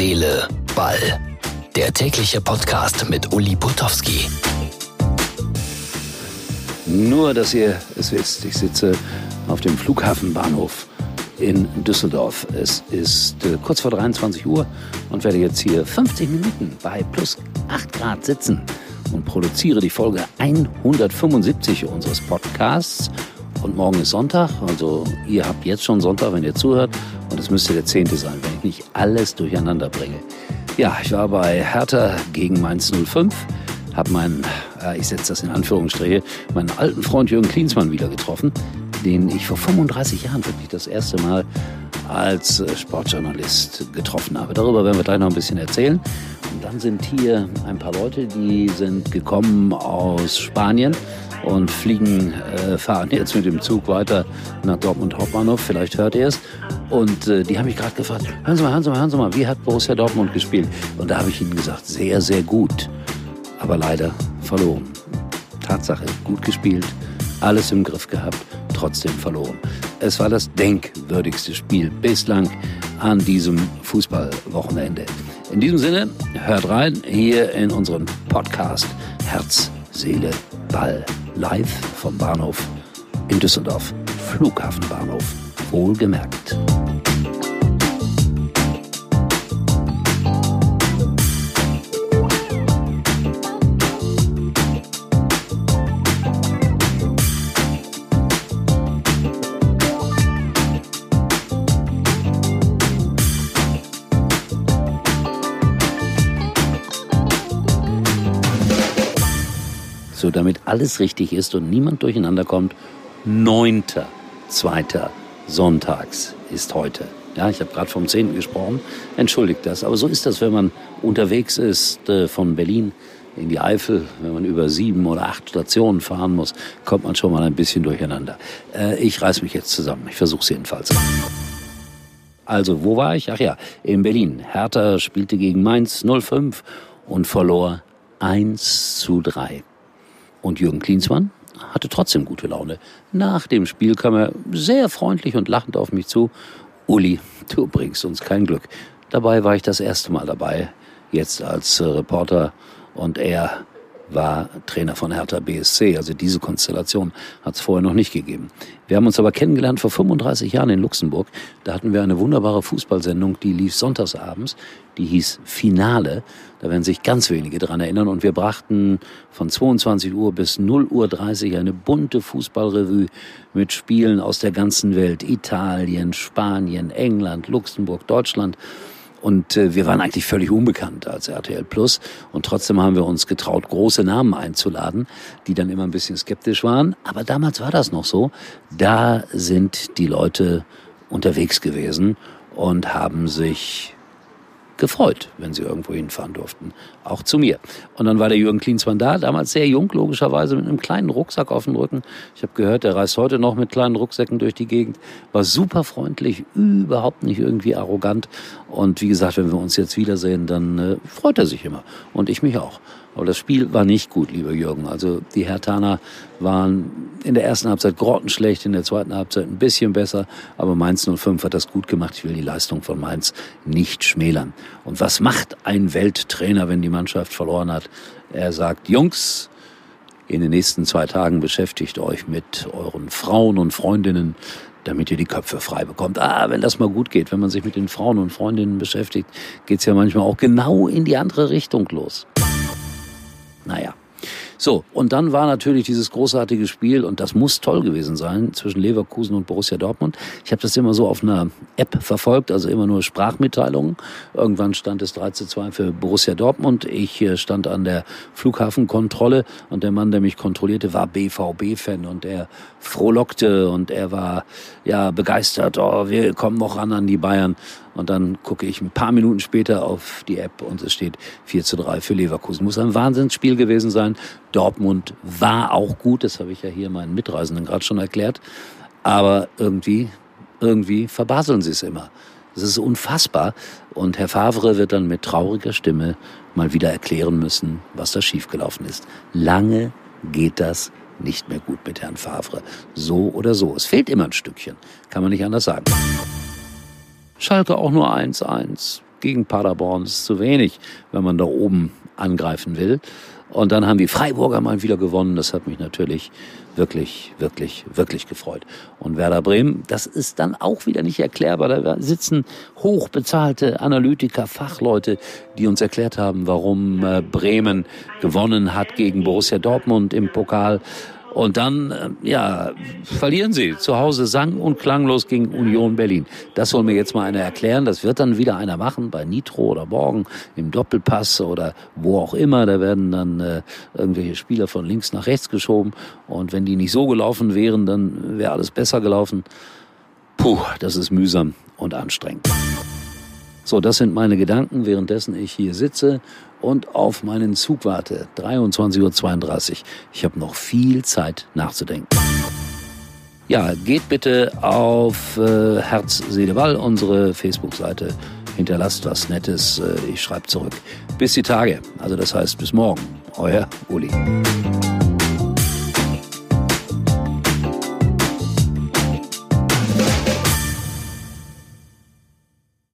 Seele, Ball. Der tägliche Podcast mit Uli Putowski. Nur, dass ihr es wisst, ich sitze auf dem Flughafenbahnhof in Düsseldorf. Es ist äh, kurz vor 23 Uhr und werde jetzt hier 50 Minuten bei plus 8 Grad sitzen und produziere die Folge 175 unseres Podcasts. Und morgen ist Sonntag, also ihr habt jetzt schon Sonntag, wenn ihr zuhört. Und es müsste der 10. sein, ich nicht alles durcheinander bringe. Ja, ich war bei Hertha gegen Mainz 05, habe meinen, äh, ich setze das in Anführungsstriche, meinen alten Freund Jürgen Klinsmann wieder getroffen, den ich vor 35 Jahren wirklich das erste Mal als äh, Sportjournalist getroffen habe. Darüber werden wir gleich noch ein bisschen erzählen. Und dann sind hier ein paar Leute, die sind gekommen aus Spanien und fliegen, äh, fahren jetzt mit dem Zug weiter nach Dortmund Hauptbahnhof. Vielleicht hört ihr es. Und äh, die haben mich gerade gefragt, hören Sie mal, hören Sie mal, hören Sie mal, wie hat Borussia Dortmund gespielt? Und da habe ich ihnen gesagt, sehr, sehr gut. Aber leider verloren. Tatsache, gut gespielt, alles im Griff gehabt, trotzdem verloren. Es war das denkwürdigste Spiel bislang an diesem Fußballwochenende. In diesem Sinne, hört rein hier in unseren Podcast Herz, Seele, Ball live vom Bahnhof in Düsseldorf, Flughafenbahnhof, wohlgemerkt. Damit alles richtig ist und niemand durcheinander kommt, neunter, zweiter Sonntags ist heute. Ja, ich habe gerade vom 10. gesprochen. Entschuldigt das. Aber so ist das, wenn man unterwegs ist äh, von Berlin in die Eifel. Wenn man über sieben oder acht Stationen fahren muss, kommt man schon mal ein bisschen durcheinander. Äh, ich reiß mich jetzt zusammen. Ich versuche es jedenfalls. Also, wo war ich? Ach ja, in Berlin. Hertha spielte gegen Mainz 05 und verlor 1 zu 3. Und Jürgen Klinsmann hatte trotzdem gute Laune. Nach dem Spiel kam er sehr freundlich und lachend auf mich zu. Uli, du bringst uns kein Glück. Dabei war ich das erste Mal dabei, jetzt als Reporter und er war Trainer von Hertha BSC. Also diese Konstellation hat es vorher noch nicht gegeben. Wir haben uns aber kennengelernt vor 35 Jahren in Luxemburg. Da hatten wir eine wunderbare Fußballsendung, die lief sonntagsabends. Die hieß Finale. Da werden sich ganz wenige dran erinnern. Und wir brachten von 22 Uhr bis 0 Uhr 30 eine bunte Fußballrevue mit Spielen aus der ganzen Welt. Italien, Spanien, England, Luxemburg, Deutschland. Und äh, wir waren eigentlich völlig unbekannt als RTL Plus. Und trotzdem haben wir uns getraut, große Namen einzuladen, die dann immer ein bisschen skeptisch waren. Aber damals war das noch so. Da sind die Leute unterwegs gewesen und haben sich gefreut, wenn sie irgendwo hinfahren durften. Auch zu mir. Und dann war der Jürgen Klinsmann da, damals sehr jung, logischerweise, mit einem kleinen Rucksack auf dem Rücken. Ich habe gehört, der reist heute noch mit kleinen Rucksäcken durch die Gegend. War super freundlich, überhaupt nicht irgendwie arrogant. Und wie gesagt, wenn wir uns jetzt wiedersehen, dann äh, freut er sich immer. Und ich mich auch. Aber das Spiel war nicht gut, lieber Jürgen. Also die Hertaner waren in der ersten Halbzeit grottenschlecht, in der zweiten Halbzeit ein bisschen besser. Aber Mainz 05 hat das gut gemacht. Ich will die Leistung von Mainz nicht schmälern. Und was macht ein Welttrainer, wenn die Mannschaft verloren hat? Er sagt, Jungs, in den nächsten zwei Tagen beschäftigt euch mit euren Frauen und Freundinnen, damit ihr die Köpfe frei bekommt. Ah, wenn das mal gut geht, wenn man sich mit den Frauen und Freundinnen beschäftigt, geht's ja manchmal auch genau in die andere Richtung los. So, und dann war natürlich dieses großartige Spiel, und das muss toll gewesen sein, zwischen Leverkusen und Borussia Dortmund. Ich habe das immer so auf einer App verfolgt, also immer nur Sprachmitteilungen. Irgendwann stand es 3 zu 2 für Borussia Dortmund. Ich äh, stand an der Flughafenkontrolle und der Mann, der mich kontrollierte, war BVB-Fan und er frohlockte und er war ja begeistert. Oh, wir kommen noch ran an die Bayern. Und dann gucke ich ein paar Minuten später auf die App und es steht 4 zu 3 für Leverkusen. Muss ein Wahnsinnsspiel gewesen sein. Dortmund war auch gut, das habe ich ja hier meinen Mitreisenden gerade schon erklärt. Aber irgendwie, irgendwie verbaseln sie es immer. Das ist unfassbar. Und Herr Favre wird dann mit trauriger Stimme mal wieder erklären müssen, was da schiefgelaufen ist. Lange geht das nicht mehr gut mit Herrn Favre. So oder so. Es fehlt immer ein Stückchen. Kann man nicht anders sagen. Schalke auch nur 1-1. gegen Paderborn ist zu wenig, wenn man da oben angreifen will. Und dann haben die Freiburger mal wieder gewonnen. Das hat mich natürlich wirklich, wirklich, wirklich gefreut. Und Werder Bremen, das ist dann auch wieder nicht erklärbar. Da sitzen hochbezahlte Analytiker, Fachleute, die uns erklärt haben, warum äh, Bremen gewonnen hat gegen Borussia Dortmund im Pokal und dann, äh, ja, verlieren sie zu Hause sang- und klanglos gegen Union Berlin. Das soll mir jetzt mal einer erklären. Das wird dann wieder einer machen bei Nitro oder morgen im Doppelpass oder wo auch immer. Da werden dann äh, irgendwelche Spieler von links nach rechts geschoben. Und wenn die nicht so gelaufen wären, dann wäre alles besser gelaufen. Puh, das ist mühsam und anstrengend. So, das sind meine Gedanken, währenddessen ich hier sitze und auf meinen Zug warte. 23.32 Uhr. Ich habe noch viel Zeit nachzudenken. Ja, geht bitte auf äh, Herz, Seele, Ball, unsere Facebook-Seite. Hinterlasst was Nettes. Äh, ich schreibe zurück. Bis die Tage. Also das heißt bis morgen. Euer Uli.